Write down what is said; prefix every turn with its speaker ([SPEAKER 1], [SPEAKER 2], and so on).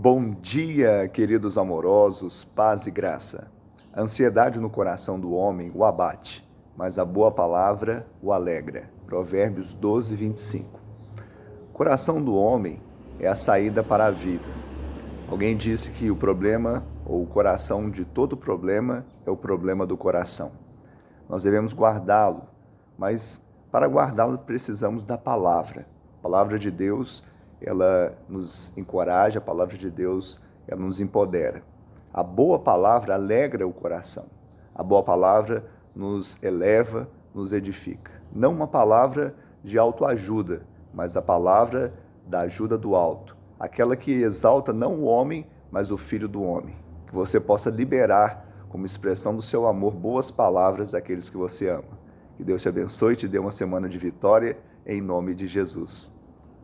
[SPEAKER 1] Bom dia, queridos amorosos, paz e graça. A ansiedade no coração do homem o abate, mas a boa palavra o alegra. Provérbios 12, 25. O coração do homem é a saída para a vida. Alguém disse que o problema, ou o coração de todo problema, é o problema do coração. Nós devemos guardá-lo, mas para guardá-lo precisamos da palavra. A palavra de Deus ela nos encoraja, a palavra de Deus, ela nos empodera. A boa palavra alegra o coração. A boa palavra nos eleva, nos edifica. Não uma palavra de autoajuda, mas a palavra da ajuda do alto, aquela que exalta não o homem, mas o filho do homem. Que você possa liberar como expressão do seu amor boas palavras àqueles que você ama. Que Deus te abençoe e te dê uma semana de vitória em nome de Jesus.